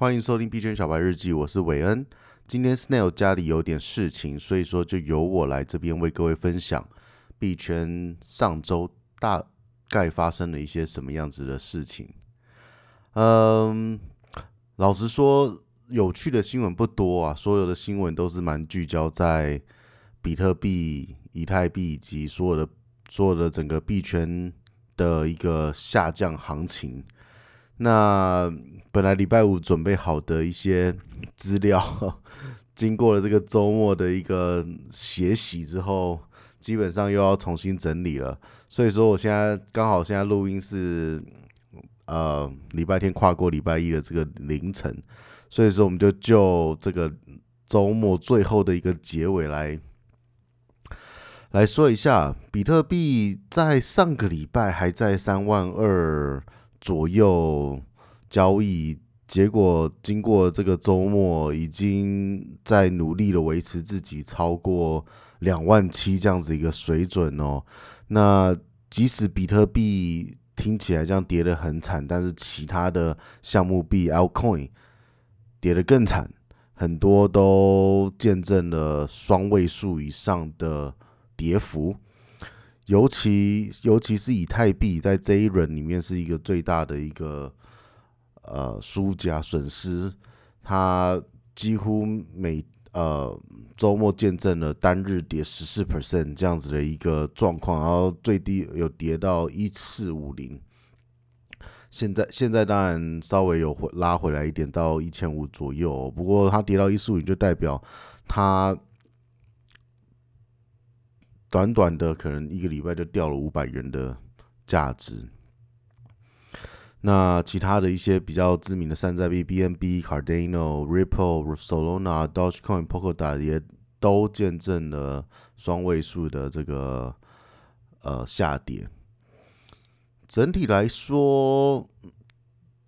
欢迎收听币圈小白日记，我是韦恩。今天 Snail 家里有点事情，所以说就由我来这边为各位分享币圈上周大概发生了一些什么样子的事情。嗯，老实说，有趣的新闻不多啊，所有的新闻都是蛮聚焦在比特币、以太币以及所有的所有的整个币圈的一个下降行情。那本来礼拜五准备好的一些资料，经过了这个周末的一个血洗之后，基本上又要重新整理了。所以说，我现在刚好现在录音是呃礼拜天跨过礼拜一的这个凌晨，所以说我们就就这个周末最后的一个结尾来来说一下，比特币在上个礼拜还在三万二。左右交易，结果经过这个周末，已经在努力的维持自己超过两万七这样子一个水准哦。那即使比特币听起来这样跌得很惨，但是其他的项目币 Altcoin 跌得更惨，很多都见证了双位数以上的跌幅。尤其尤其是以太币在这一轮里面是一个最大的一个呃输家损失，他几乎每呃周末见证了单日跌十四 percent 这样子的一个状况，然后最低有跌到一四五零，现在现在当然稍微有回拉回来一点到一千五左右，不过它跌到一四五零就代表它。短短的可能一个礼拜就掉了五百元的价值。那其他的一些比较知名的山寨币，BNB、Cardano、Ripple、Solana、Dogecoin、Polkadot 也都见证了双位数的这个呃下跌。整体来说，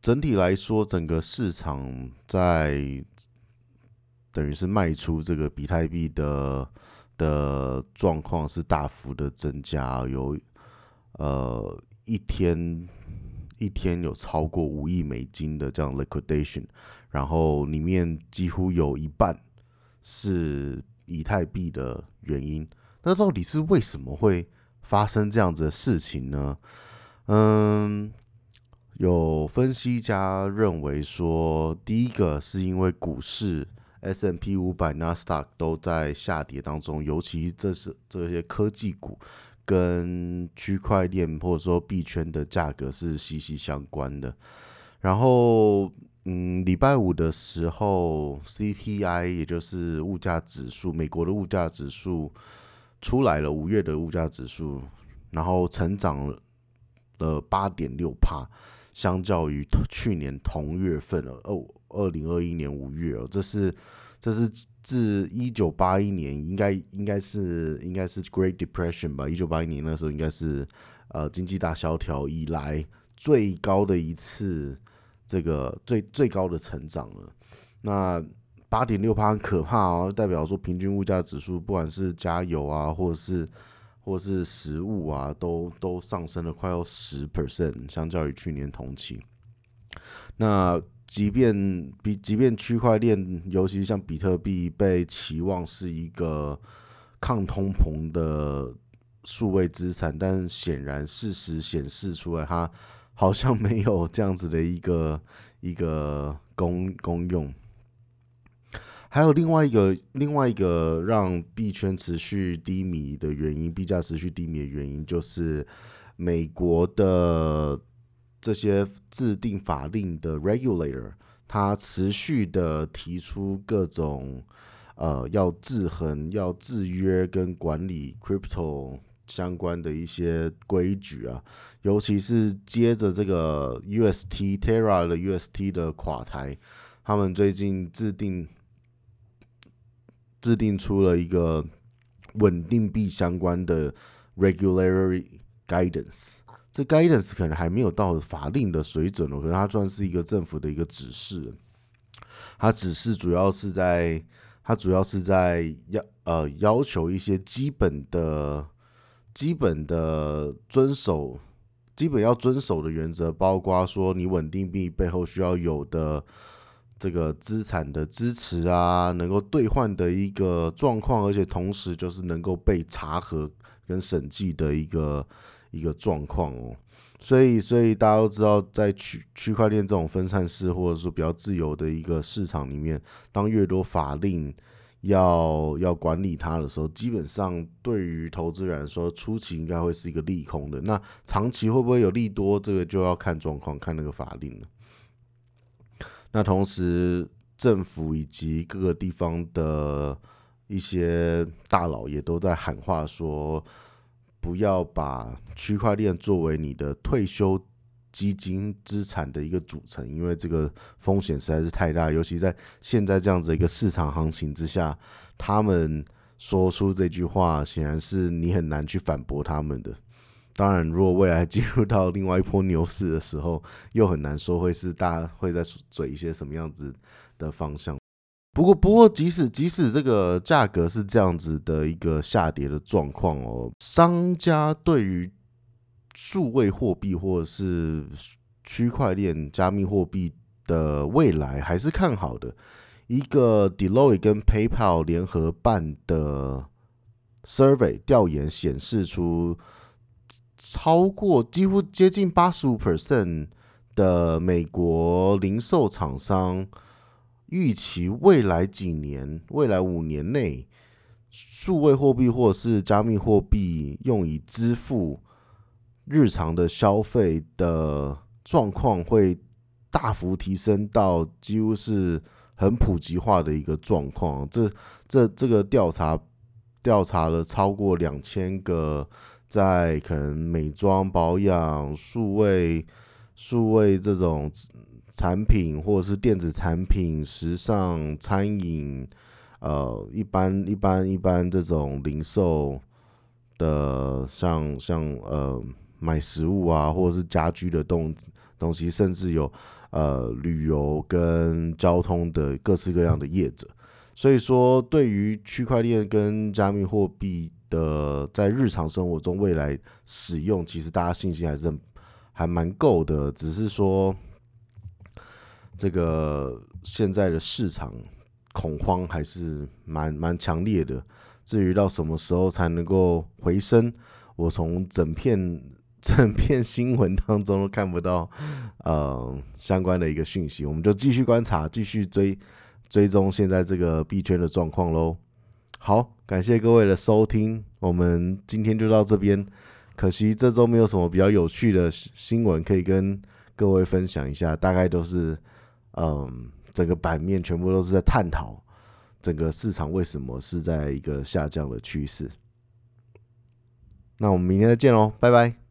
整体来说，整个市场在等于是卖出这个比特币的。的状况是大幅的增加，有呃一天一天有超过五亿美金的这样 liquidation，然后里面几乎有一半是以太币的原因。那到底是为什么会发生这样子的事情呢？嗯，有分析家认为说，第一个是因为股市。S M P 五百、纳斯达克都在下跌当中，尤其这是这些科技股跟区块链或者说币圈的价格是息息相关的。然后，嗯，礼拜五的时候，CPI 也就是物价指数，美国的物价指数出来了，五月的物价指数，然后成长了八点六趴，相较于去年同月份了哦。二零二一年五月哦，这是这是自一九八一年应该应该是应该是 Great Depression 吧？一九八一年那时候应该是呃经济大萧条以来最高的一次这个最最高的成长了。那八点六趴很可怕哦，代表说平均物价指数不管是加油啊，或者是或者是食物啊，都都上升了快要十 percent，相较于去年同期。那即便比即便区块链，尤其像比特币，被期望是一个抗通膨的数位资产，但显然事实显示出来，它好像没有这样子的一个 一个功功用。还有另外一个另外一个让币圈持续低迷的原因，币价持续低迷的原因，就是美国的。这些制定法令的 regulator，他持续的提出各种呃要制衡、要制约跟管理 crypto 相关的一些规矩啊，尤其是接着这个 UST Terra 的 UST 的垮台，他们最近制定制定出了一个稳定币相关的 regulatory guidance。这 guidance 可能还没有到法令的水准哦，可是它算是一个政府的一个指示。它指示主要是在，它主要是在要呃要求一些基本的、基本的遵守、基本要遵守的原则，包括说你稳定币背后需要有的这个资产的支持啊，能够兑换的一个状况，而且同时就是能够被查核跟审计的一个一个状况哦。所以，所以大家都知道，在区区块链这种分散式或者说比较自由的一个市场里面，当越多法令要要管理它的时候，基本上对于投资人来说，初期应该会是一个利空的。那长期会不会有利多？这个就要看状况，看那个法令了。那同时，政府以及各个地方的一些大佬也都在喊话说。不要把区块链作为你的退休基金资产的一个组成，因为这个风险实在是太大，尤其在现在这样子一个市场行情之下，他们说出这句话，显然是你很难去反驳他们的。当然，如果未来进入到另外一波牛市的时候，又很难说会是大家会在嘴一些什么样子的方向。不过，不过，即使即使这个价格是这样子的一个下跌的状况哦，商家对于数位货币或者是区块链加密货币的未来还是看好的。一个 Deloitte 跟 PayPal 联合办的 survey 调研显示出，超过几乎接近八十五 percent 的美国零售厂商。预期未来几年、未来五年内，数位货币或者是加密货币用以支付日常的消费的状况会大幅提升到几乎是很普及化的一个状况。这、这、这个调查调查了超过两千个在可能美妆保养、数位、数位这种。产品或者是电子产品、时尚、餐饮，呃，一般一般一般这种零售的像，像呃买食物啊，或者是家居的东东西，甚至有呃旅游跟交通的各式各样的业者。所以说，对于区块链跟加密货币的在日常生活中未来使用，其实大家信心还是还蛮够的，只是说。这个现在的市场恐慌还是蛮蛮强烈的。至于到什么时候才能够回升，我从整片整片新闻当中都看不到呃相关的一个讯息。我们就继续观察，继续追追踪现在这个币圈的状况喽。好，感谢各位的收听，我们今天就到这边。可惜这周没有什么比较有趣的新闻可以跟各位分享一下，大概都是。嗯，整个版面全部都是在探讨整个市场为什么是在一个下降的趋势。那我们明天再见喽，拜拜。